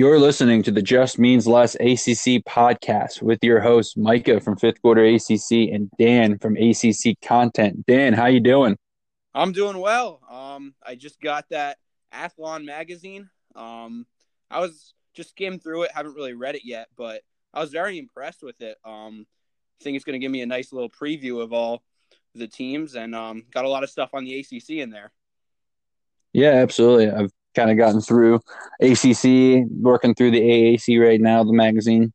You're listening to the Just Means Less ACC podcast with your host Micah from Fifth Quarter ACC and Dan from ACC Content. Dan, how you doing? I'm doing well. Um, I just got that Athlon magazine. Um, I was just skimmed through it, haven't really read it yet, but I was very impressed with it. Um, I think it's going to give me a nice little preview of all the teams, and um, got a lot of stuff on the ACC in there. Yeah, absolutely. I've kind of gotten through ACC, working through the AAC right now, the magazine.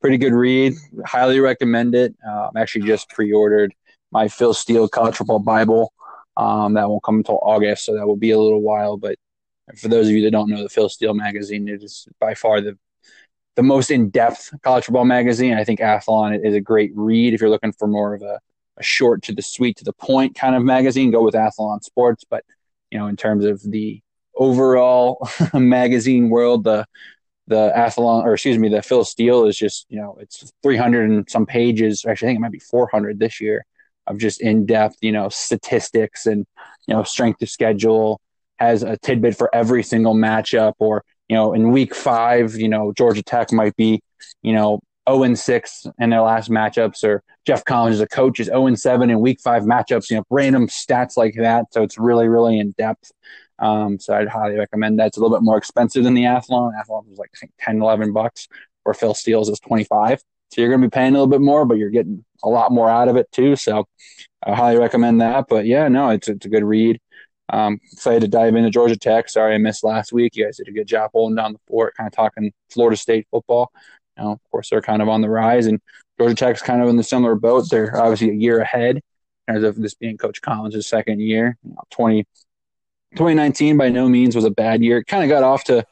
Pretty good read. Highly recommend it. Uh, I'm actually just pre-ordered my Phil Steele College Football Bible. Um, that won't come until August, so that will be a little while. But for those of you that don't know, the Phil Steele magazine it is by far the the most in-depth college football magazine. I think Athlon is a great read if you're looking for more of a, a short to the sweet to the point kind of magazine. Go with Athlon Sports, but you know, in terms of the overall magazine world, the the Athlon, or excuse me, the Phil Steele is just, you know, it's 300 and some pages. Actually, I think it might be 400 this year of just in depth, you know, statistics and, you know, strength of schedule, has a tidbit for every single matchup. Or, you know, in week five, you know, Georgia Tech might be, you know, 0 and 6 in their last matchups, or Geoff Collins a coach is 0 and 7 in week five matchups, you know, random stats like that. So it's really, really in depth. Um, so I'd highly recommend that. It's a little bit more expensive than the Athlon. Athlon was like I think 10, 11 bucks, or Phil Steele's is 25. So you're going to be paying a little bit more, but you're getting a lot more out of it too. So I highly recommend that. But yeah, no, it's it's a good read. Um, excited to dive into Georgia Tech. Sorry I missed last week. You guys did a good job holding down the fort, kind of talking Florida State football. You know, of course, they're kind of on the rise, and Georgia Tech's kind of in the similar boat. They're obviously a year ahead as of this being Coach Collins' second year. You know, 20, 2019 by no means was a bad year. It kind of got off to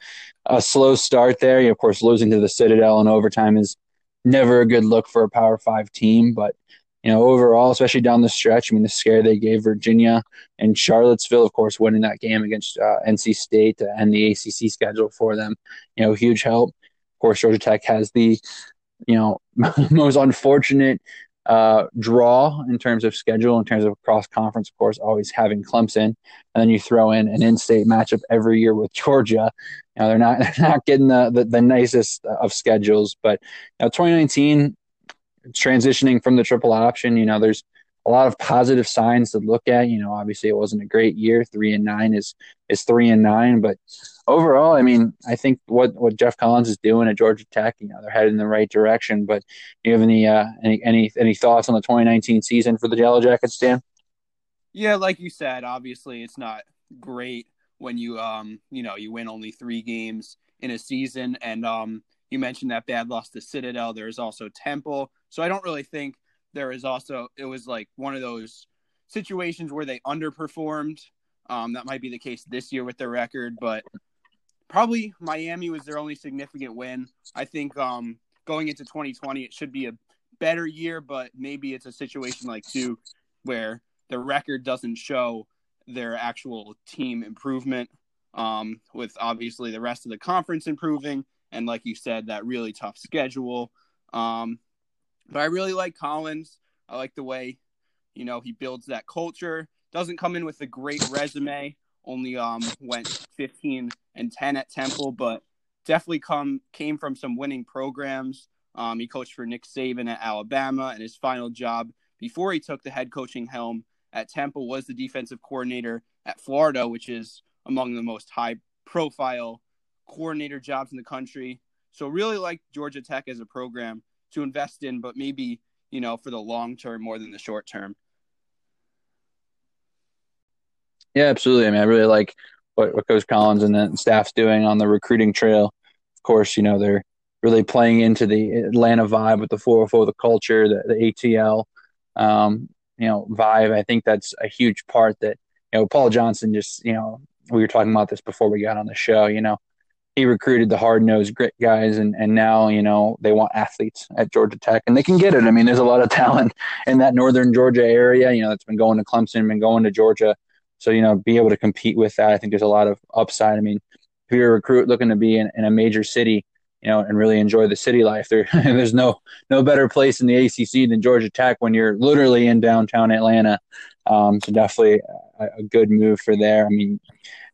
a slow start there. You of course, losing to the Citadel in overtime is never a good look for a Power Five team. But you know, overall, especially down the stretch, I mean, the scare they gave Virginia and Charlottesville, of course, winning that game against uh, NC State end the ACC schedule for them, you know, huge help. Of course, Georgia Tech has the, you know, most unfortunate uh, draw in terms of schedule, in terms of cross conference, of course, always having Clemson, and then you throw in an in-state matchup every year with Georgia. You know, they're not they're not getting the, the, the nicest of schedules, but you know, 2019 transitioning from the triple option, you know, there's a lot of positive signs to look at. You know, obviously it wasn't a great year. Three and nine is is three and nine, but overall, I mean, I think what what Geoff Collins is doing at Georgia Tech, you know, they're headed in the right direction. But do you have any uh, any any any thoughts on the 2019 season for the Yellow Jackets, Dan? Yeah, like you said, obviously it's not great when you um you know you win only three games in a season, and um you mentioned that bad loss to Citadel. There's also Temple, so I don't really think there is also it was like one of those situations where they underperformed. Um, that might be the case this year with their record, but probably Miami was their only significant win. I think um, going into 2020, it should be a better year, but maybe it's a situation like Duke where the record doesn't show their actual team improvement. Um, with obviously the rest of the conference improving, and like you said, that really tough schedule. Um, but I really like Collins. I like the way, you know, he builds that culture. Doesn't come in with a great resume. Only um went 15 and 10 at Temple, but definitely come came from some winning programs. Um, he coached for Nick Saban at Alabama, and his final job before he took the head coaching helm at Temple was the defensive coordinator at Florida, which is among the most high profile coordinator jobs in the country. So really like Georgia Tech as a program to invest in, but maybe, you know, for the long term more than the short term. Yeah, absolutely. I mean, I really like what, what Coach Collins and the staff's doing on the recruiting trail. Of course, you know, they're really playing into the Atlanta vibe with the 404, the culture, the, the ATL, um, you know, vibe. I think that's a huge part that, you know, Paul Johnson just, you know, we were talking about this before we got on the show, you know, he recruited the hard nosed grit guys and, and now, you know, they want athletes at Georgia Tech and they can get it. I mean, there's a lot of talent in that northern Georgia area, you know, that's been going to Clemson, been going to Georgia so, you know, be able to compete with that, I think there's a lot of upside. I mean, if you're a recruit looking to be in, in a major city, you know, and really enjoy the city life, there there's no no better place in the ACC than Georgia Tech when you're literally in downtown Atlanta. Um, so definitely a, a good move for there. I mean,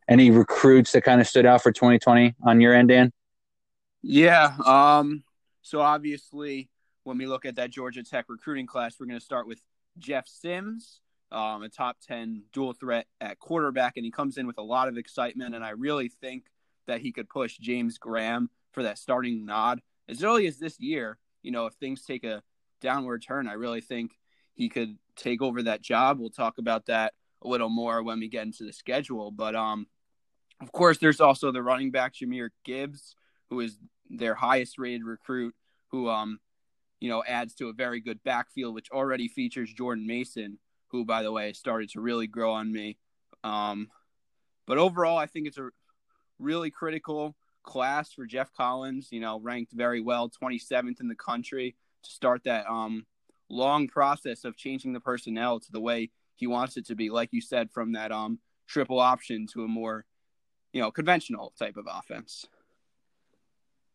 any recruits that kind of stood out for 2020 on your end, Dan? Yeah. Um. So obviously, when we look at that Georgia Tech recruiting class, we're going to start with Jeff Sims, um, a top ten dual threat at quarterback, and he comes in with a lot of excitement. And I really think that he could push James Graham for that starting nod as early as this year. You know, if things take a downward turn, I really think he could take over that job. We'll talk about that a little more when we get into the schedule. But um, of course, there's also the running back Jahmyr Gibbs, who is their highest rated recruit, who um, you know, adds to a very good backfield, which already features Jordan Mason, who, by the way, started to really grow on me. Um, but overall, I think it's a really critical class for Geoff Collins. You know, ranked very well, 27th in the country to start that um long process of changing the personnel to the way he wants it to be. Like you said, from that um triple option to a more you know conventional type of offense.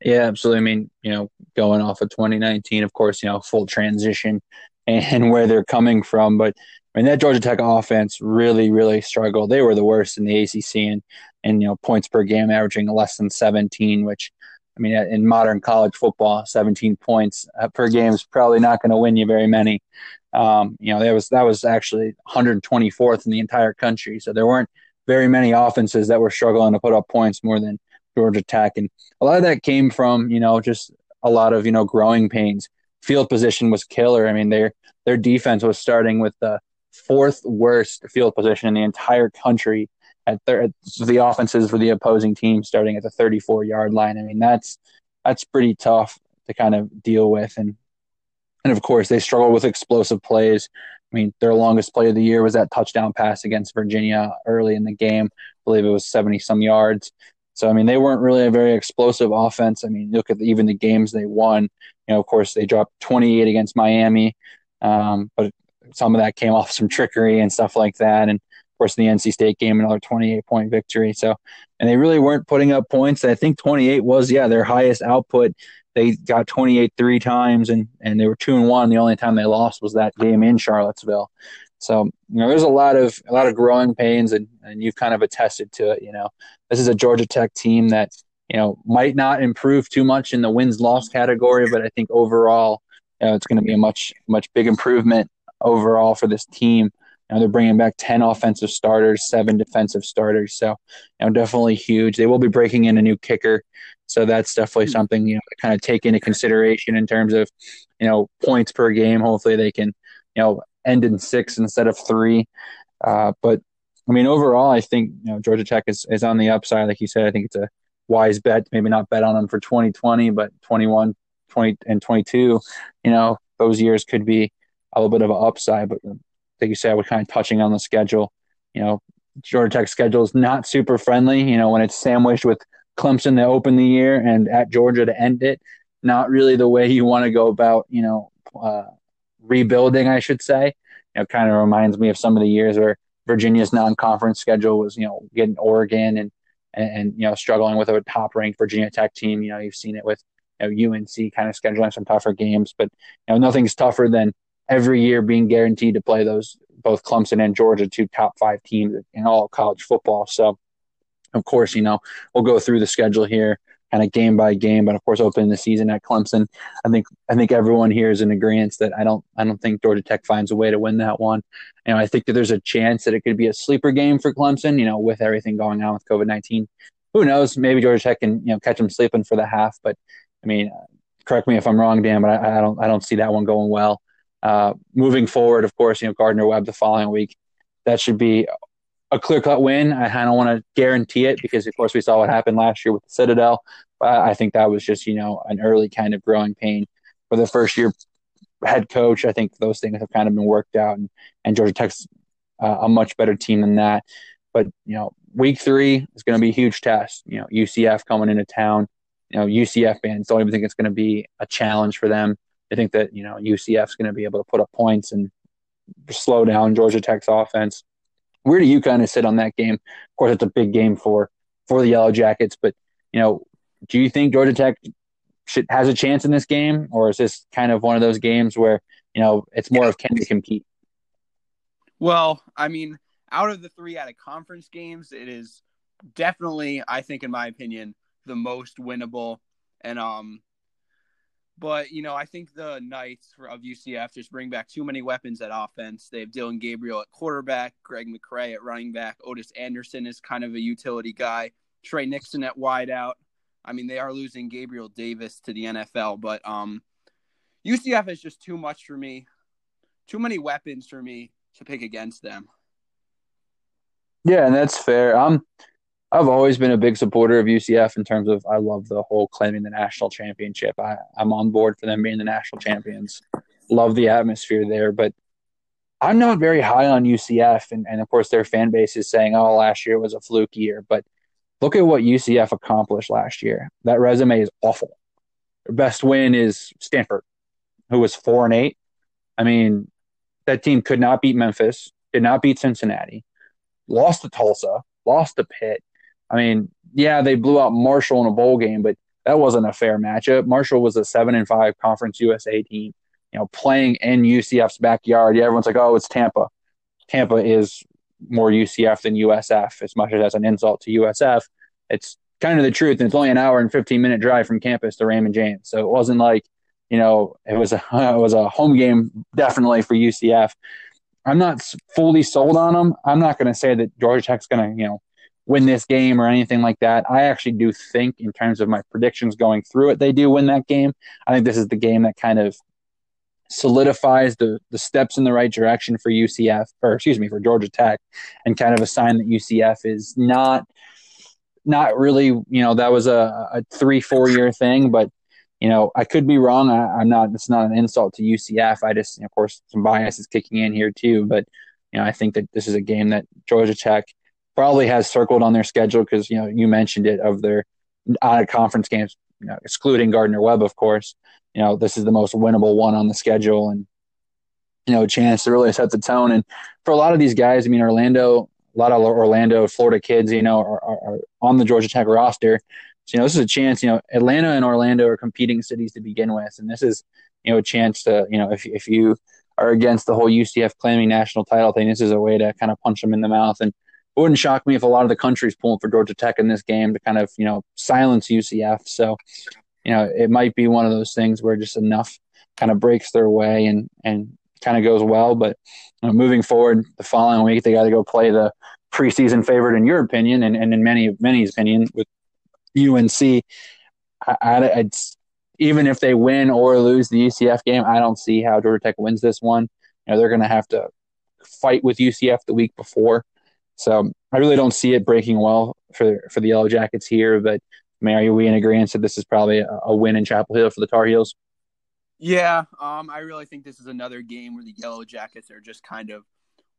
Yeah, absolutely. I mean, you know, going off of 2019, of course, you know, full transition and where they're coming from, but I mean that Georgia Tech offense really, really struggled. They were the worst in the ACC, and and you know points per game averaging less than 17, which I mean, in modern college football, 17 points per game is probably not going to win you very many. Um, you know, that was that was actually 124th in the entire country. So there weren't very many offenses that were struggling to put up points more than Georgia Tech, and a lot of that came from you know just a lot of you know growing pains. Field position was killer. I mean, their their defense was starting with the fourth worst field position in the entire country at thir- the offenses for the opposing team starting at the 34 yard line. I mean, that's that's pretty tough to kind of deal with, and and of course they struggle with explosive plays. I mean, their longest play of the year was that touchdown pass against Virginia early in the game. I believe it was 70 some yards. So I mean, they weren't really a very explosive offense. I mean, look at the, even the games they won. You know, of course, they dropped 28 against Miami, um, but some of that came off some trickery and stuff like that. And of course, the NC State game, another 28 point victory. So, and they really weren't putting up points. I think 28 was, yeah, their highest output. They got 28 three times, and and they were two and one. The only time they lost was that game in Charlottesville. So, you know, there's a lot of a lot of growing pains, and and you've kind of attested to it. You know, this is a Georgia Tech team that you know might not improve too much in the wins loss category, but I think overall, you know, it's going to be a much much big improvement overall for this team. You know, they're bringing back 10 offensive starters, seven defensive starters. So, you know, definitely huge. They will be breaking in a new kicker. So that's definitely something, you know, to kind of take into consideration in terms of, you know, points per game. Hopefully they can, you know, end in six instead of three. Uh, but I mean, overall, I think, you know, Georgia Tech is, is on the upside. Like you said, I think it's a wise bet, maybe not bet on them for 2020, but 21, 20 and 22, you know, those years could be a little bit of an upside, but like you said, we're kind of touching on the schedule. You know, Georgia Tech schedule is not super friendly. You know, when it's sandwiched with Clemson to open the year and at Georgia to end it, not really the way you want to go about, you know, uh, rebuilding, I should say. You know, kind of reminds me of some of the years where Virginia's non-conference schedule was, you know, getting Oregon and, and, and you know, struggling with a top-ranked Virginia Tech team. You know, you've seen it with you know, UNC kind of scheduling some tougher games, but you know, nothing's tougher than every year being guaranteed to play those both Clemson and Georgia, two top five teams in all college football. So, of course, you know we'll go through the schedule here, kind of game by game. But of course, opening the season at Clemson, I think I think everyone here is in agreement that I don't I don't think Georgia Tech finds a way to win that one. You know, I think that there's a chance that it could be a sleeper game for Clemson. You know, with everything going on with COVID nineteen, who knows? Maybe Georgia Tech can you know catch them sleeping for the half. But I mean, correct me if I'm wrong, Dan, but I, I don't I don't see that one going well. Uh, moving forward, of course, you know Gardner Webb the following week. That should be a clear cut win. I, I don't want to guarantee it because, of course, we saw what happened last year with the Citadel. But I think that was just you know an early kind of growing pain for the first year head coach. I think those things have kind of been worked out, and, and Georgia Tech's uh, a much better team than that. But you know, week three is going to be a huge test. You know, UCF coming into town. You know, UCF fans don't even think it's going to be a challenge for them. I think that you know UCF is going to be able to put up points and slow down Georgia Tech's offense. Where do you kind of sit on that game? Of course, it's a big game for for the Yellow Jackets, but you know, do you think Georgia Tech should, has a chance in this game, or is this kind of one of those games where you know it's more of can they compete? Well, I mean, out of the three out of conference games, it is definitely, I think, in my opinion, the most winnable And um, but you know, I think the Knights of UCF just bring back too many weapons at offense. They have Dillon Gabriel at quarterback, Greg McCrae at running back, Otis Anderson is kind of a utility guy, Tre Nixon at wideout. I mean, they are losing Gabriel Davis to the NFL, but um, UCF is just too much for me, too many weapons for me to pick against them. Yeah, and that's fair. Um, I've always been a big supporter of UCF in terms of I love the whole claiming the national championship. I, I'm on board for them being the national champions. Love the atmosphere there, but I'm not very high on UCF, and, and of course their fan base is saying, "Oh, last year was a fluke year." But look at what UCF accomplished last year. That resume is awful. Their best win is Stanford, who was four and eight. I mean, that team could not beat Memphis, did not beat Cincinnati, lost to Tulsa, lost to Pitt. I mean, yeah, they blew out Marshall in a bowl game, but that wasn't a fair matchup. Marshall was a seven and five Conference USA team, you know, playing in UCF's backyard. Yeah, everyone's like, oh, it's Tampa. Tampa is more UCF than USF, as much as that's an insult to USF. It's kind of the truth. And it's only an hour and 15 minute drive from campus to Raymond James. So it wasn't like, you know, it was a, it was a home game definitely for UCF. I'm not fully sold on them. I'm not going to say that Georgia Tech's going to, you know, win this game or anything like that. I actually do think, in terms of my predictions going through it, they do win that game. I think this is the game that kind of solidifies the the steps in the right direction for UCF, or excuse me, for Georgia Tech, and kind of a sign that UCF is not not really, you know, that was a, a three four year thing, but you know, I could be wrong. I, am not. It's not an insult to UCF. I just, of course, some bias is kicking in here too. But you know, I think that this is a game that Georgia Tech probably has circled on their schedule because you know you mentioned it of their out of conference games, you know, excluding Gardner Webb, of course. You know this is the most winnable one on the schedule, and you know a chance to really set the tone. And for a lot of these guys, I mean Orlando, a lot of Orlando, Florida kids, you know, are, are, are on the Georgia Tech roster. So you know this is a chance. You know Atlanta and Orlando are competing cities to begin with, and this is you know a chance to you know if if you are against the whole UCF claiming national title thing, this is a way to kind of punch them in the mouth and it wouldn't shock me if a lot of the country's pulling for Georgia Tech in this game to kind of, you know, silence UCF. So, you know, it might be one of those things where just enough kind of breaks their way and, and kind of goes well. But you know, moving forward, the following week, they got to go play the preseason favorite, in your opinion, and, and in many, many's opinion, with UNC. I, I, even if they win or lose the UCF game, I don't see how Georgia Tech wins this one. You know, they're going to have to fight with UCF the week before. So I really don't see it breaking well for for the Yellow Jackets here. But Mary, are we in agreement that this is probably a, a win in Chapel Hill for the Tar Heels? Yeah, um, I really think this is another game where the Yellow Jackets are just kind of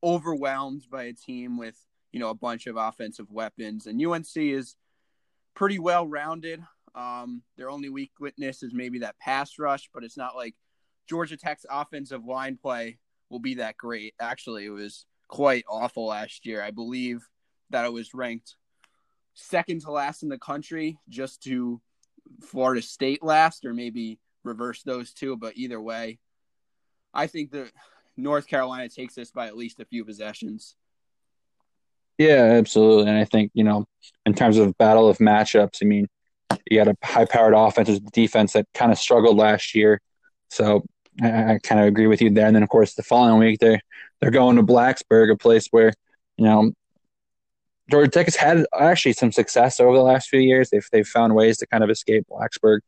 overwhelmed by a team with you know a bunch of offensive weapons, and UNC is pretty well rounded. Um, their only weak witness is maybe that pass rush, but it's not like Georgia Tech's offensive line play will be that great. Actually, it was quite awful last year. I believe that it was ranked second to last in the country, just to Florida State last, or maybe reverse those two. But either way, I think that North Carolina takes this by at least a few possessions. Yeah, absolutely. And I think, you know, in terms of battle of matchups, I mean, you got a high powered offensive defense that kind of struggled last year. So I, I kind of agree with you there. And then, of course, the following week, they're they're going to Blacksburg, a place where you know Georgia Tech has had actually some success over the last few years. They've they've found ways to kind of escape Blacksburg.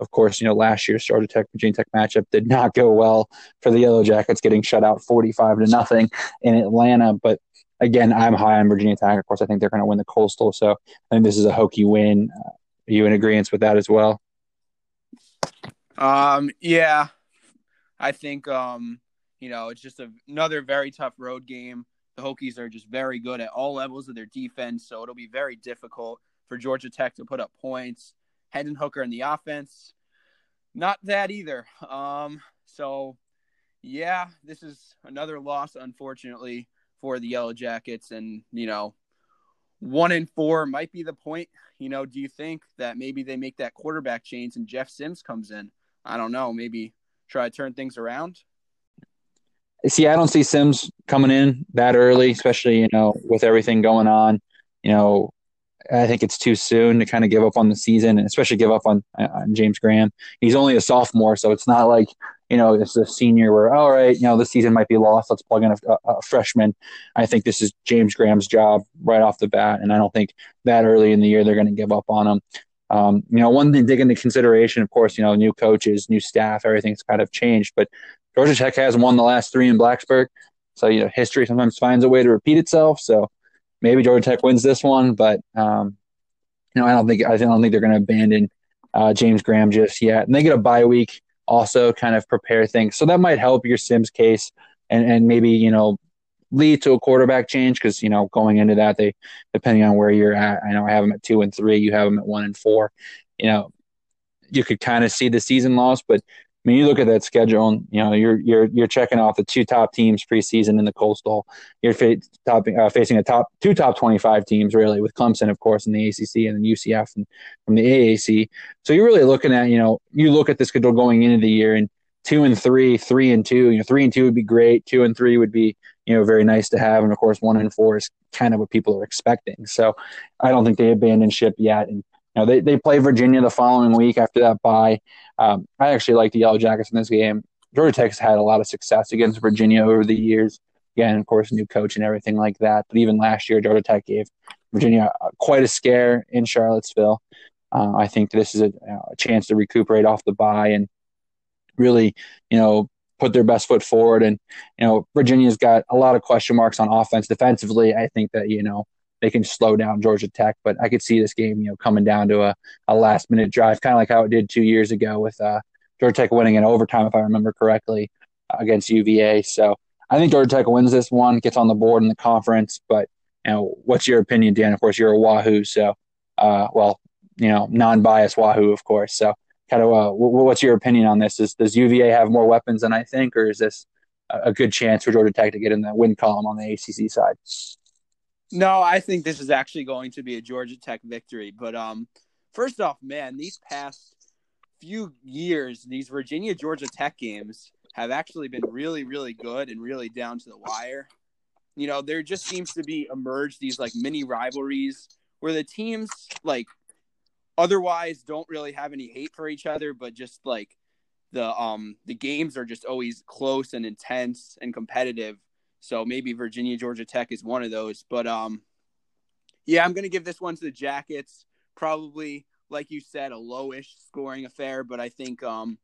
Of course, you know last year's Georgia Tech Virginia Tech matchup did not go well for the Yellow Jackets, getting shut out forty five to nothing in Atlanta. But again, I'm high on Virginia Tech. Of course, I think they're going to win the Coastal. So I think this is a Hokie win. Are you in agreement with that as well? Um, yeah, I think um, you know, it's just a, another very tough road game. The Hokies are just very good at all levels of their defense, so it'll be very difficult for Georgia Tech to put up points. Hendon Hooker in the offense, not that either. Um, so yeah, this is another loss, unfortunately, for the Yellow Jackets, and you know, one in four might be the point. You know, do you think that maybe they make that quarterback change and Jeff Sims comes in? I don't know. Maybe try to turn things around see, I don't see Sims coming in that early, especially you know with everything going on. You know, I think it's too soon to kind of give up on the season, and especially give up on, on James Graham. He's only a sophomore, so it's not like you know it's a senior where all right, you know the season might be lost. Let's plug in a, a, freshman. I think this is James Graham's job right off the bat, and I don't think that early in the year they're going to give up on him. Um, you know, one thing to take into consideration, of course, you know, new coaches, new staff, everything's kind of changed. But Georgia Tech has won the last three in Blacksburg, so you know, history sometimes finds a way to repeat itself. So maybe Georgia Tech wins this one, but um, you know, I don't think I don't think they're going to abandon uh, James Graham just yet. And they get a bye week also, kind of prepare things, so that might help your Sims case, and and maybe you know lead to a quarterback change because you know going into that they depending on where you're at. I know I have them at two and three, you have them at one and four. You know, you could kind of see the season loss, but I mean, you look at that schedule, and you know you're you're you're checking off the two top teams preseason in the Coastal. You're fa- top, uh, facing a top two top twenty five teams really, with Clemson, of course, in the ACC, and then UCF and, from the AAC. So you're really looking at you know you look at the schedule going into the year, and two and three, three and two. You know, three and two would be great. Two and three would be you know very nice to have, and of course, one and four is kind of what people are expecting. So I don't think they abandoned ship yet, and you know, they, they play Virginia the following week after that bye. Um, I actually like the Yellow Jackets in this game. Georgia Tech's had a lot of success against Virginia over the years. Again, of course, new coach and everything like that. But even last year, Georgia Tech gave Virginia quite a scare in Charlottesville. Uh, I think this is a, a, chance to recuperate off the bye and really, you know, put their best foot forward. And you know, Virginia's got a lot of question marks on offense. Defensively, I think that you know they can slow down Georgia Tech. But I could see this game, you know, coming down to a, a last minute drive, kind of like how it did two years ago with uh, Georgia Tech winning in overtime, if I remember correctly, against UVA. So I think Georgia Tech wins this one, gets on the board in the conference. But you know, what's your opinion, Dan? Of course, you're a Wahoo, so uh, well, you know, non-biased Wahoo, of course. So kind of, uh, what's your opinion on this? Is, does UVA have more weapons than I think, or is this a good chance for Georgia Tech to get in the win column on the ACC side? No, I think this is actually going to be a Georgia Tech victory. But um, first off, man, these past few years, these Virginia Georgia Tech games have actually been really, really good and really down to the wire. You know, there just seems to be emerged these like mini rivalries where the teams like otherwise don't really have any hate for each other, but just like the um the games are just always close and intense and competitive so maybe Virginia Georgia Tech is one of those. But um, yeah, I'm going to give this one to the Jackets. Probably, like you said, a lowish scoring affair. But I think um,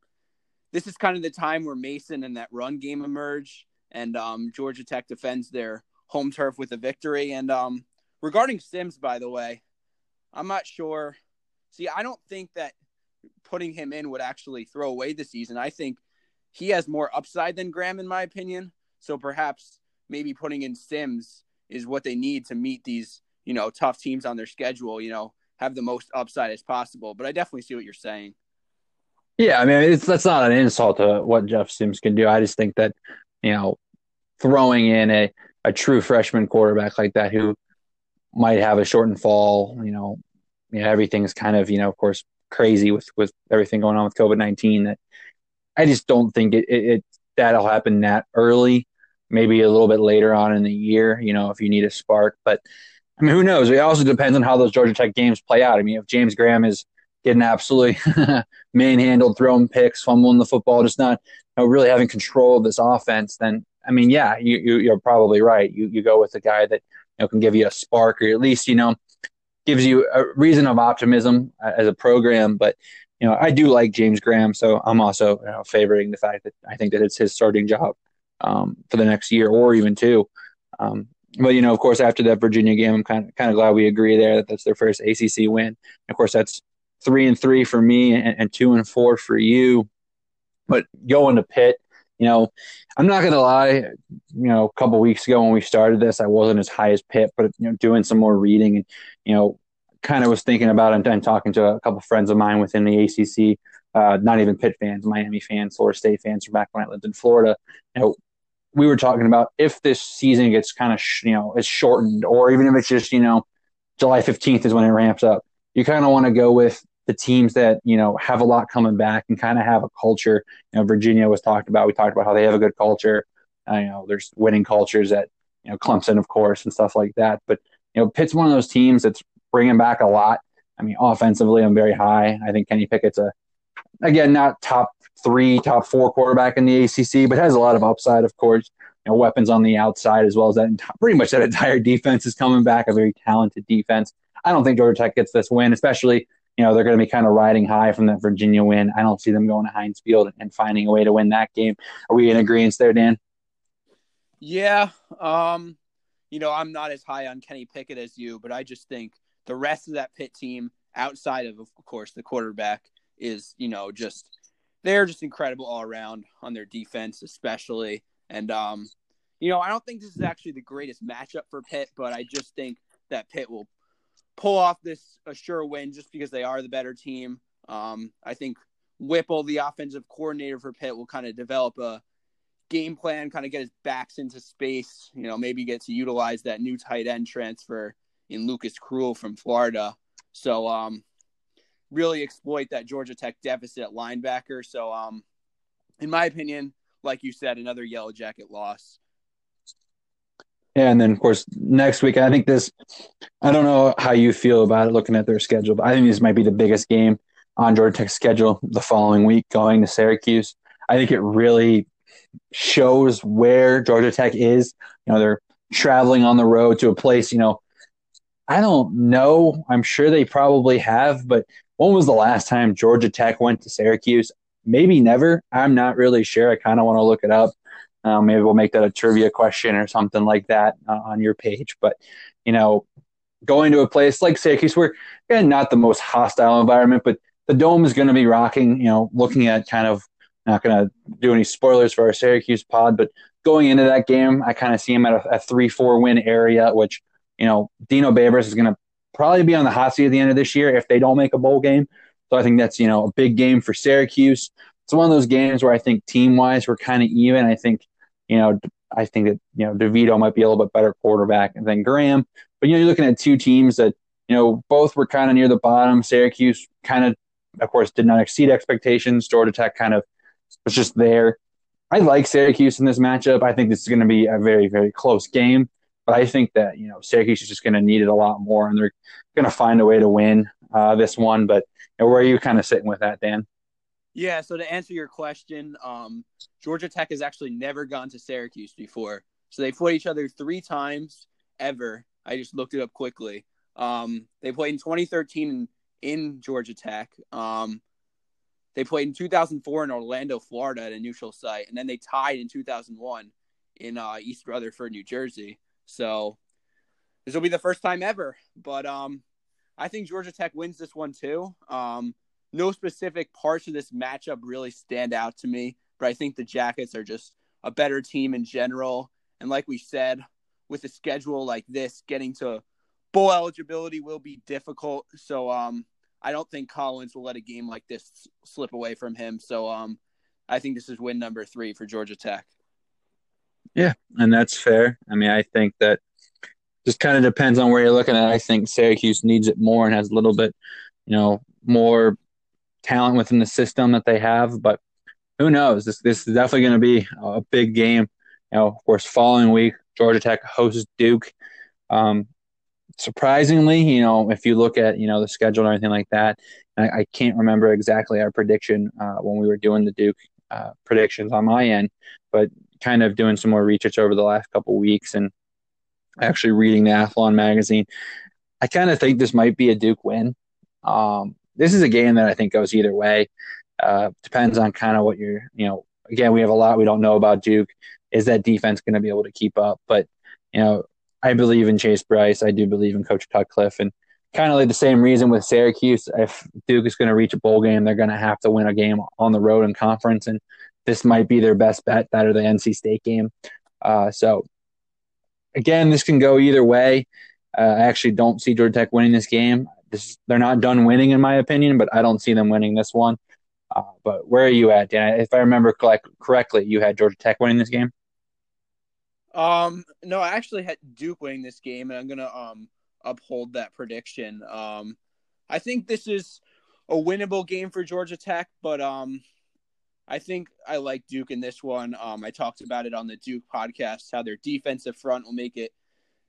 this is kind of the time where Mason and that run game emerge, and um, Georgia Tech defends their home turf with a victory. And um, regarding Sims, by the way, I'm not sure. See, I don't think that putting him in would actually throw away the season. I think he has more upside than Graham, in my opinion. So perhaps maybe putting in Sims is what they need to meet these, you know, tough teams on their schedule, you know, have the most upside as possible. But I definitely see what you're saying. Yeah, I mean, it's that's not an insult to what Jeff Sims can do. I just think that, you know, throwing in a, a true freshman quarterback like that who might have a shortened fall, you know, you know, everything's kind of, you know, of course, crazy with with everything going on with COVID nineteen. That I just don't think it, it, it that'll happen that early maybe a little bit later on in the year, you know, if you need a spark. But I mean, who knows? It also depends on how those Georgia Tech games play out. I mean, if James Graham is getting absolutely manhandled, throwing picks, fumbling the football, just not you know, really having control of this offense, then I mean, yeah, you, you are probably right. You you go with a guy that you know can give you a spark, or at least you know gives you a reason of optimism as a program. But you know, I do like James Graham, so I'm also you know, favoring the fact that I think that it's his starting job um, for the next year or even two. Um, but you know, of course, after that Virginia game, I'm kind of kind of glad we agree there that that's their first ACC win. And of course, that's three and three for me and, and two and four for you. But going to Pitt, you know, I'm not gonna lie. You know, a couple weeks ago when we started this, I wasn't as high as Pitt, but you know, doing some more reading and you know, kind of was thinking about it and talking to a couple friends of mine within the ACC. Uh, not even Pitt fans, Miami fans, Florida State fans from back when I lived in Florida. You know, we were talking about if this season gets kind of sh- you know it's shortened, or even if it's just you know July fifteenth is when it ramps up, you kind of want to go with the teams that you know have a lot coming back and kind of have a culture. You know, Virginia was talked about. We talked about how they have a good culture. Uh, you know, there's winning cultures at you know Clemson, of course, and stuff like that. But you know, Pitt's one of those teams that's bringing back a lot. I mean, offensively, I'm very high. I think Kenny Pickett's a, again, not top three, top four quarterback in the ACC, but has a lot of upside, of course. You know, weapons on the outside as well as that. Pretty much that entire defense is coming back, a very talented defense. I don't think Georgia Tech gets this win, especially you know they're going to be kind of riding high from that Virginia win. I don't see them going to Heinz Field and finding a way to win that game. Are we in agreement there, Dan? Yeah, um, you know I'm not as high on Kenny Pickett as you, but I just think the rest of that Pitt team, outside of of course the quarterback, is you know just they're just incredible all around on their defense, especially. And um, you know I don't think this is actually the greatest matchup for Pitt, but I just think that Pitt will pull off this a sure win just because they are the better team. Um, I think Whipple, the offensive coordinator for Pitt, will kind of develop a game plan, kind of get his backs into space. You know, maybe get to utilize that new tight end transfer in Lucas Krull from Florida. So, um, really exploit that Georgia Tech deficit linebacker. So, um, in my opinion, like you said, another Yellow Jacket loss. And then of course next week, I think this. I don't know how you feel about it looking at their schedule, but I think this might be the biggest game on Georgia Tech's schedule the following week, going to Syracuse. I think it really shows where Georgia Tech is. You know, they're traveling on the road to a place. You know, I don't know. I'm sure they probably have, but when was the last time Georgia Tech went to Syracuse? Maybe never. I'm not really sure. I kind of want to look it up. Um, maybe we'll make that a trivia question or something like that uh, on your page. But you know, going to a place like Syracuse, where again not the most hostile environment, but the dome is going to be rocking. You know, looking at kind of not going to do any spoilers for our Syracuse pod, but going into that game, I kind of see him at a, a three-four win area, which you know Dino Babers is going to probably be on the hot seat at the end of this year if they don't make a bowl game. So I think that's you know a big game for Syracuse. It's one of those games where I think team wise we're kind of even. I think you know, I think that you know DeVito might be a little bit better quarterback than Graham. But you know, you're looking at two teams that you know both were kind of near the bottom. Syracuse kind of, of course, did not exceed expectations. Georgia Tech kind of was just there. I like Syracuse in this matchup. I think this is going to be a very, very close game. But I think that you know Syracuse is just going to need it a lot more, and they're going to find a way to win uh, this one. But you know, where are you kind of sitting with that, Dan? Yeah, so to answer your question, um, Georgia Tech has actually never gone to Syracuse before. So they played each other three times ever. I just looked it up quickly. Um, they played in 2013 in, in Georgia Tech. Um, they played in 2004 in Orlando, Florida at a neutral site. And then they tied in 2001 in uh, East Rutherford, New Jersey. So this will be the first time ever. But um, I think Georgia Tech wins this one too. Um, no specific parts of this matchup really stand out to me, but I think the Jackets are just a better team in general. And like we said, with a schedule like this, getting to bowl eligibility will be difficult. So um, I don't think Collins will let a game like this slip away from him. So um, I think this is win number three for Georgia Tech. Yeah, and that's fair. I mean, I think that just kind of depends on where you're looking at. I think Syracuse needs it more and has a little bit, you know, more talent within the system that they have. But who knows? This this is definitely going to be a big game. You know, of course, following week Georgia Tech hosts Duke. Um, surprisingly, you know, if you look at you know the schedule or anything like that, I, I can't remember exactly our prediction uh, when we were doing the Duke uh, predictions on my end, but kind of doing some more research over the last couple weeks and actually reading the Athlon magazine. I kind of think this might be a Duke win. Um, this is a game that I think goes either way. Uh, depends on kind of what you're, you know, again, we have a lot we don't know about Duke. Is that defense going to be able to keep up? But, you know, I believe in Chase Brice. I do believe in Coach Cutcliffe. And kind of like the same reason with Syracuse. If Duke is going to reach a bowl game, they're going to have to win a game on the road in conference. And this might be their best bet, that or the NC State game. Uh, so, again, this can go either way. Uh, I actually don't see Georgia Tech winning this game this they're not done winning in my opinion, but I don't see them winning this one. Uh, but where are you at, Dan? If I remember correctly, you had Georgia Tech winning this game. Um, no, I actually had Duke winning this game, and I'm gonna um uphold that prediction. Um, I think this is a winnable game for Georgia Tech, but um, I think I like Duke in this one. Um, I talked about it on the Duke podcast how their defensive front will make it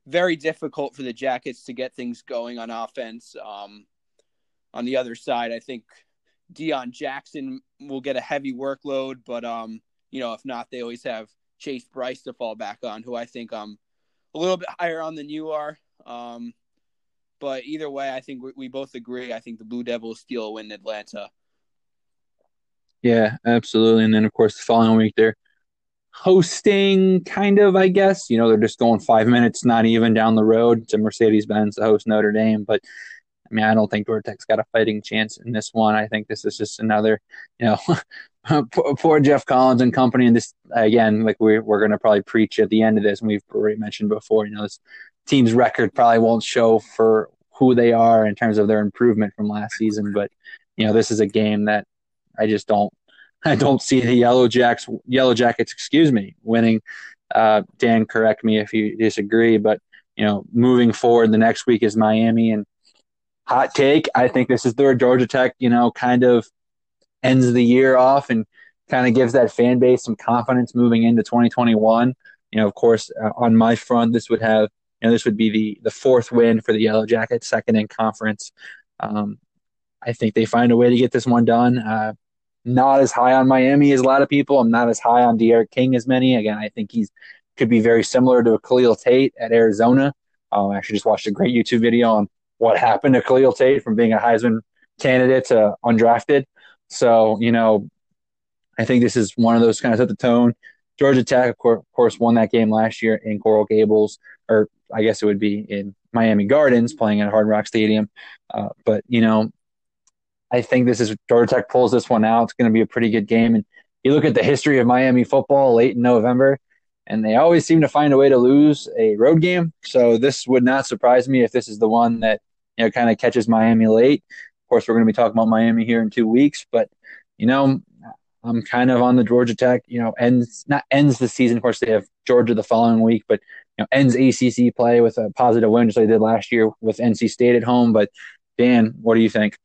very difficult for the Jackets to get things going on offense. Um, on the other side, I think Deon Jackson will get a heavy workload, but um, you know, if not, they always have Chase Brice to fall back on, who I think I'm a little bit higher on than you are. Um, but either way, I think we, we both agree. I think the Blue Devils steal a win in Atlanta. Yeah, absolutely. And then of course the following week they're hosting, kind of, I guess. You know, they're just going five minutes, not even down the road to Mercedes Benz to host Notre Dame. But I mean, I don't think Georgia got a fighting chance in this one. I think this is just another, you know, poor Geoff Collins and company. And this, again, like we're, we're going to probably preach at the end of this, and we've already mentioned before, you know, this team's record probably won't show for who they are in terms of their improvement from last season. But, you know, this is a game that I just don't I don't see the Yellow Jacks, Yellow Jackets, excuse me, winning. Uh, Dan, correct me if you disagree, but you know, moving forward, the next week is Miami, and hot take, I think this is their Georgia Tech. You know, kind of ends the year off and kind of gives that fan base some confidence moving into 2021. You know, of course, uh, on my front, this would have you know this would be the the fourth win for the Yellow Jackets, second in conference. Um, I think they find a way to get this one done. Uh, not as high on Miami as a lot of people. I'm not as high on D'Eriq King as many. Again, I think he's could be very similar to Khalil Tate at Arizona. Um, I actually just watched a great YouTube video on what happened to Khalil Tate from being a Heisman candidate to undrafted. So, you know, I think this is one of those kind of set the tone. Georgia Tech, of course, won that game last year in Coral Gables, or I guess it would be in Miami Gardens, playing at Hard Rock Stadium. Uh, but you know, I think this is Georgia Tech pulls this one out. It's going to be a pretty good game. And you look at the history of Miami football late in November, and they always seem to find a way to lose a road game. So this would not surprise me if this is the one that you know kind of catches Miami late. Of course, we're going to be talking about Miami here in two weeks, but you know, I'm kind of on the Georgia Tech. You know, ends not ends the season. Of course, they have Georgia the following week, but you know, ends ACC play with a positive win, just like they did last year with NC State at home. But Dan, what do you think?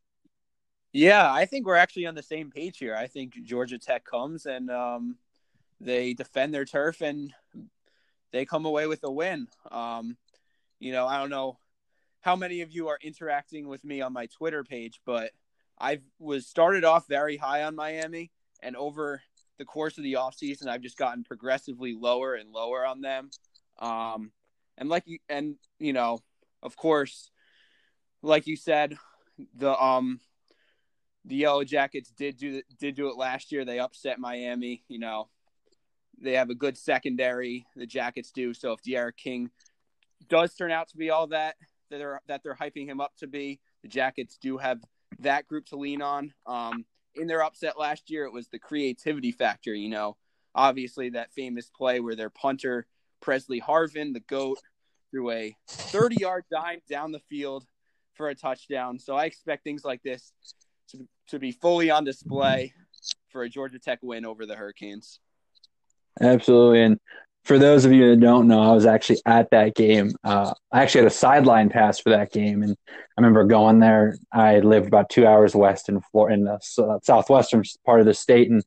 Yeah, I think we're actually on the same page here. I think Georgia Tech comes and um, they defend their turf and they come away with a win. Um, you know, I don't know how many of you are interacting with me on my Twitter page, but I was started off very high on Miami, and over the course of the offseason, I've just gotten progressively lower and lower on them. Um, and like you, and you know, of course, like you said, the um the Yellow Jackets did do did do it last year. They upset Miami. You know, they have a good secondary. The Jackets do. So if D'Eriq King does turn out to be all that that they're that they're hyping him up to be, the Jackets do have that group to lean on. Um, in their upset last year, it was the creativity factor. You know, obviously that famous play where their punter Pressley Harvin, the goat, threw a 30 yard dime down the field for a touchdown. So I expect things like this to, to be fully on display for a Georgia Tech win over the Hurricanes. Absolutely. And for those of you that don't know, I was actually at that game. Uh, I actually had a sideline pass for that game, and I remember going there. I lived about two hours west in Florida, in the southwestern part of the state, and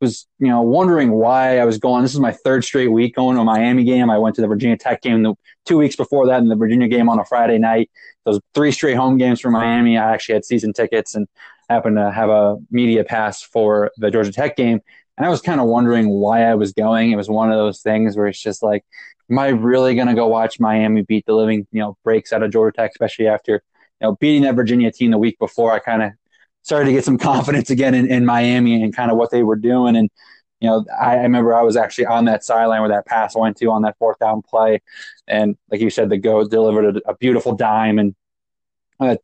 was you know wondering why I was going. This is my third straight week going to a Miami game. I went to the Virginia Tech game the two weeks before that, and the Virginia game on a Friday night. Those three straight home games for Miami. I actually had season tickets, and happened to have a media pass for the Georgia Tech game. And I was kind of wondering why I was going. It was one of those things where it's just like, am I really going to go watch Miami beat the living, you know, breaks out of Georgia Tech, especially after, you know, beating that Virginia team the week before? I kind of started to get some confidence again in, in Miami and kind of what they were doing. And, you know, I, I, remember I was actually on that sideline where that pass went to on that fourth down play. And like you said, the GOAT delivered a, a beautiful dime and uh,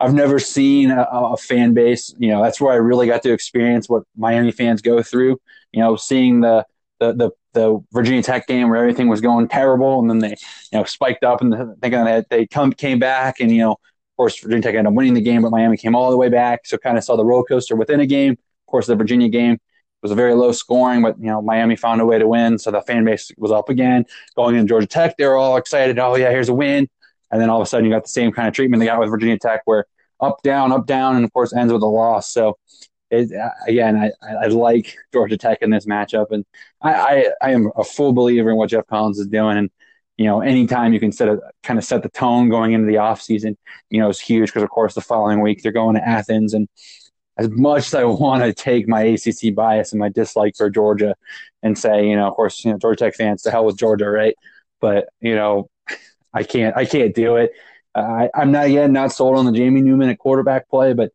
I've never seen a, a, fan base. You know, that's where I really got to experience what Miami fans go through. You know, seeing the the the, the Virginia Tech game where everything was going terrible, and then they you know spiked up and thinking that they come came back, and you know, of course, Virginia Tech ended up winning the game, but Miami came all the way back. So kind of saw the roller coaster within a game. Of course, the Virginia game was a very low scoring, but you know Miami found a way to win, so the fan base was up again. Going in Georgia Tech, they were all excited. Oh yeah, here's a win. And then all of a sudden, you got the same kind of treatment they got with Virginia Tech, where up, down, up, down, and of course ends with a loss. So, it, uh, again, I, I like Georgia Tech in this matchup, and I, I, I am a full believer in what Geoff Collins is doing. And you know, anytime you can set a kind of set the tone going into the off season, you know, is huge because of course the following week they're going to Athens and as much as I want to take my ACC bias and my dislike for Georgia and say, you know, of course, you know, Georgia Tech fans, to hell with Georgia, right? But you know, I can't, I can't do it. I, I'm not yet not sold on the Jamie Newman at quarterback play, but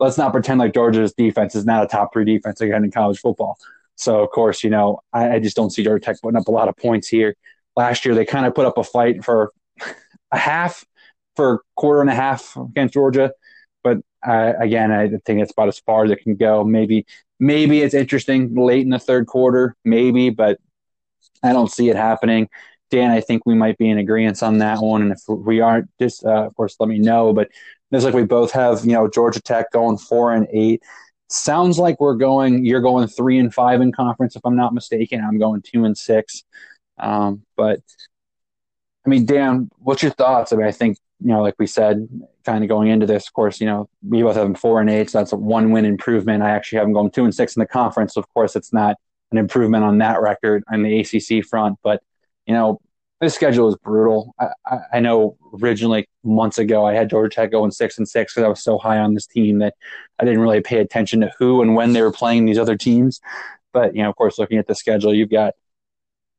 let's not pretend like Georgia's defense is not a top three defense again in college football. So of course, you know, I, I just don't see Georgia Tech putting up a lot of points here. Last year, they kind of put up a fight for a half, for a quarter and a half against Georgia. But uh, again, I think it's about as far as it can go. Maybe, maybe it's interesting late in the third quarter, maybe, but I don't see it happening. Dan, I think we might be in agreement on that one. And if we aren't, just uh, of course, let me know. But it's like we both have, you know, Georgia Tech going four and eight. Sounds like we're going. You're going three and five in conference, if I'm not mistaken. I'm going two and six. Um, but I mean, Dan, what's your thoughts? I mean, I think you know, like we said, kind of going into this, of course, you know, we both have them four and eight, so that's a one win improvement. I actually have them going two and six in the conference. So of course, it's not an improvement on that record on the ACC front, but you know, this schedule is brutal. I, I, know originally months ago I had Georgia Tech going six and six because I was so high on this team that I didn't really pay attention to who and when they were playing these other teams. But you know, of course, looking at the schedule, you've got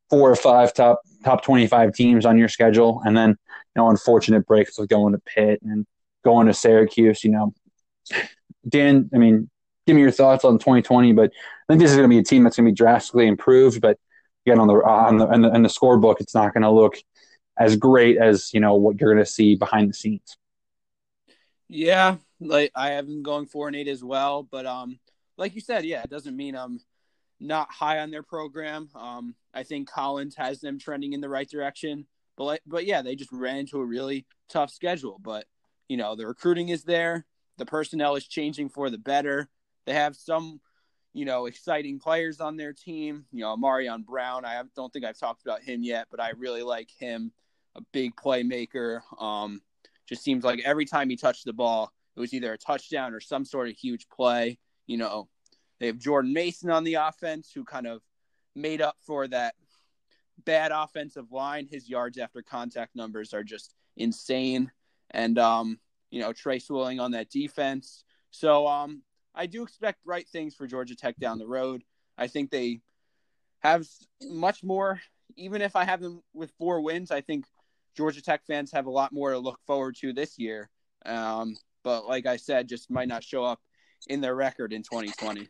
four or five top top 25 teams on your schedule and then you know unfortunate breaks with going to Pitt and going to Syracuse you know Dan I mean give me your thoughts on 2020 but I think this is going to be a team that's going to be drastically improved but again on the on the in the, in the scorebook it's not going to look as great as you know what you're going to see behind the scenes yeah like I have them going 4 and 8 as well but um like you said yeah it doesn't mean I'm not high on their program. Um, I think Collins has them trending in the right direction, but like, but yeah, they just ran into a really tough schedule. But you know, the recruiting is there, the personnel is changing for the better. They have some, you know, exciting players on their team. You know, Ahmarean Brown. I don't think I've talked about him yet, but I really like him. A big playmaker. Um, just seems like every time he touched the ball, it was either a touchdown or some sort of huge play. You know, they have Jordan Mason on the offense, who kind of made up for that bad offensive line. His yards after contact numbers are just insane. And, um, you know, Tre Swilling on that defense. So um, I do expect bright things for Georgia Tech down the road. I think they have much more, even if I have them with four wins, I think Georgia Tech fans have a lot more to look forward to this year. Um, but like I said, just might not show up in their record in 2020.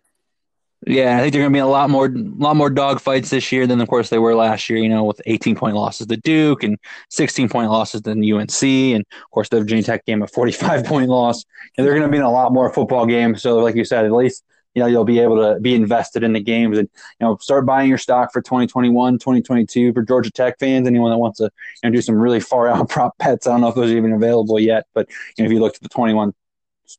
Yeah, I think they're going to be a lot more, lot more dog fights this year than, of course, they were last year. You know, with 18 point losses to Duke and 16 point losses to UNC, and of course the Virginia Tech game a 45 point loss. And they're going to be in a lot more football games. So, like you said, at least you know you'll be able to be invested in the games and you know start buying your stock for 2021 2022 for georgia tech fans anyone that wants to you know do some really far out prop bets i don't know if those are even available yet but you know if you look at the 21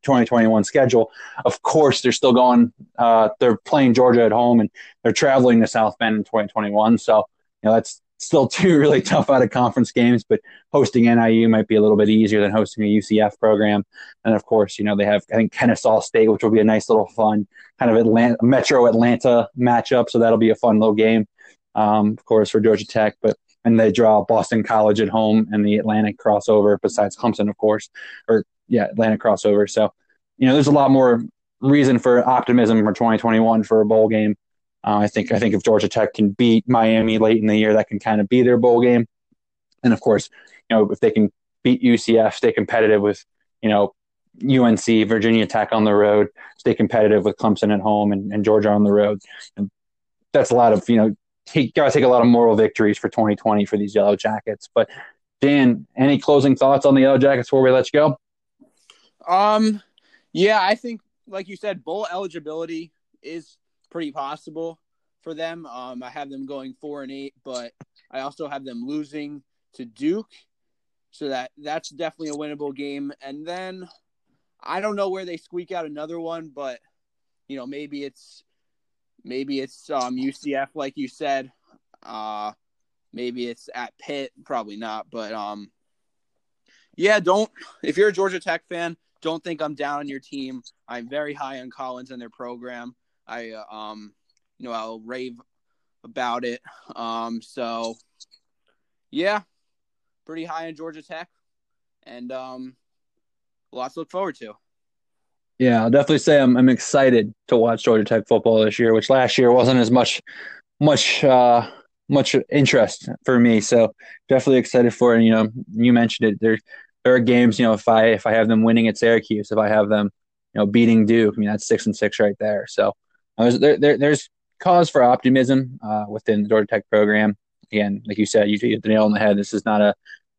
2021 schedule. Of course, they're still going. Uh, they're playing Georgia at home, and they're traveling to South Bend in 2021. So, you know, that's still two really tough out of conference games. But hosting NIU might be a little bit easier than hosting a UCF program. And of course, you know, they have I think Kennesaw State, which will be a nice little fun kind of Atlanta, Metro Atlanta matchup. So that'll be a fun little game, um, of course, for Georgia Tech. But and they draw Boston College at home and the Atlantic crossover, besides Clemson, of course, or yeah, Atlanta crossover. So, you know, there's a lot more reason for optimism for 2021 for a bowl game. Uh, I think I think if Georgia Tech can beat Miami late in the year, that can kind of be their bowl game. And of course, you know, if they can beat UCF, stay competitive with, you know, UNC, Virginia Tech on the road, stay competitive with Clemson at home and, and Georgia on the road. And that's a lot of, you know, take, gotta take a lot of moral victories for 2020 for these Yellow Jackets. But Dan, any closing thoughts on the Yellow Jackets before we let you go? Um, yeah, I think like you said, bowl eligibility is pretty possible for them. Um, I have them going four and eight, but I also have them losing to Duke, so that that's definitely a winnable game. And then I don't know where they squeak out another one, but you know maybe it's maybe it's um, UCF, like you said. Uh, maybe it's at Pitt, probably not, but um, yeah, don't if you're a Georgia Tech fan don't think I'm down on your team. I'm very high on Collins and their program. I uh, um you know I'll rave about it. Um so yeah, pretty high on Georgia Tech, and um, lots to look forward to. Yeah, I'll definitely say I'm I'm excited to watch Georgia Tech football this year, which last year wasn't as much much uh, much interest for me. So definitely excited for it. And, you know, you mentioned it. There there are games. You know, if I if I have them winning at Syracuse, if I have them, you know, beating Duke, I mean that's six and six right there. So there, there there's cause for optimism uh, within the Georgia Tech program. Again, like you said, you hit the nail on the head. This is not a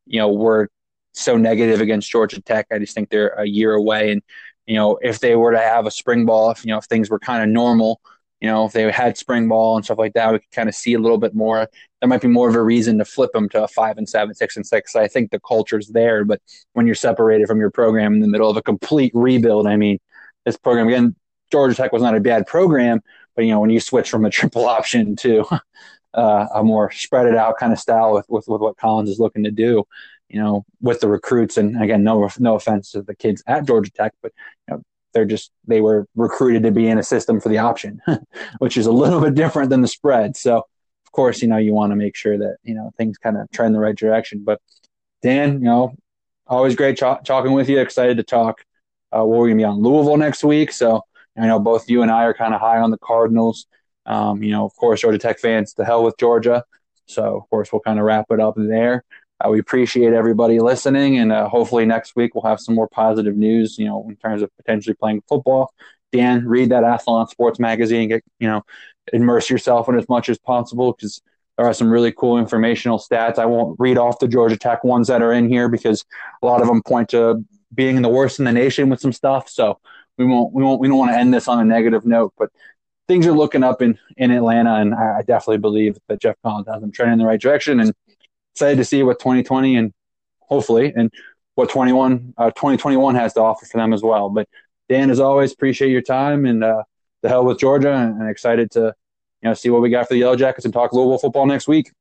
you know we're so negative against Georgia Tech. I just think they're a year away and you know, if they were to have a spring ball, if you know, if things were kind of normal, you know, if they had spring ball and stuff like that, we could kind of see a little bit more. There might be more of a reason to flip them to a five and seven, six and six. I think the culture's there, but when you're separated from your program in the middle of a complete rebuild, I mean, this program again, Georgia Tech was not a bad program, but you know, when you switch from a triple option to uh, a more spread it out kind of style with, with, with what Collins is looking to do, you know, with the recruits. And again, no no offense to the kids at Georgia Tech, but you know, they're just they were recruited to be in a system for the option, which is a little bit different than the spread. So of course, you know, you want to make sure that you know things kind of trend the right direction. But Dan, you know, always great talking with you. Excited to talk. Uh, we're gonna be on Louisville next week, so I know both you and I are kind of high on the Cardinals. Um, you know, of course, Georgia Tech fans, to hell with Georgia. So, of course, we'll kind of wrap it up there. Uh, we appreciate everybody listening, and uh, hopefully next week we'll have some more positive news. You know, in terms of potentially playing football. Dan, read that Athlon Sports magazine. Get you know, immerse yourself in as much as possible because there are some really cool informational stats. I won't read off the Georgia Tech ones that are in here because a lot of them point to being the worst in the nation with some stuff. So we won't we won't we don't want to end this on a negative note, but things are looking up in in Atlanta, and I, definitely believe that Geoff Collins has them trending in the right direction. And excited to see what 2020 and hopefully and what 21 uh, 2021 has to offer for them as well. But Dan, as always, appreciate your time and uh, the hell with Georgia, and excited to you know see what we got for the Yellow Jackets and talk Louisville football next week.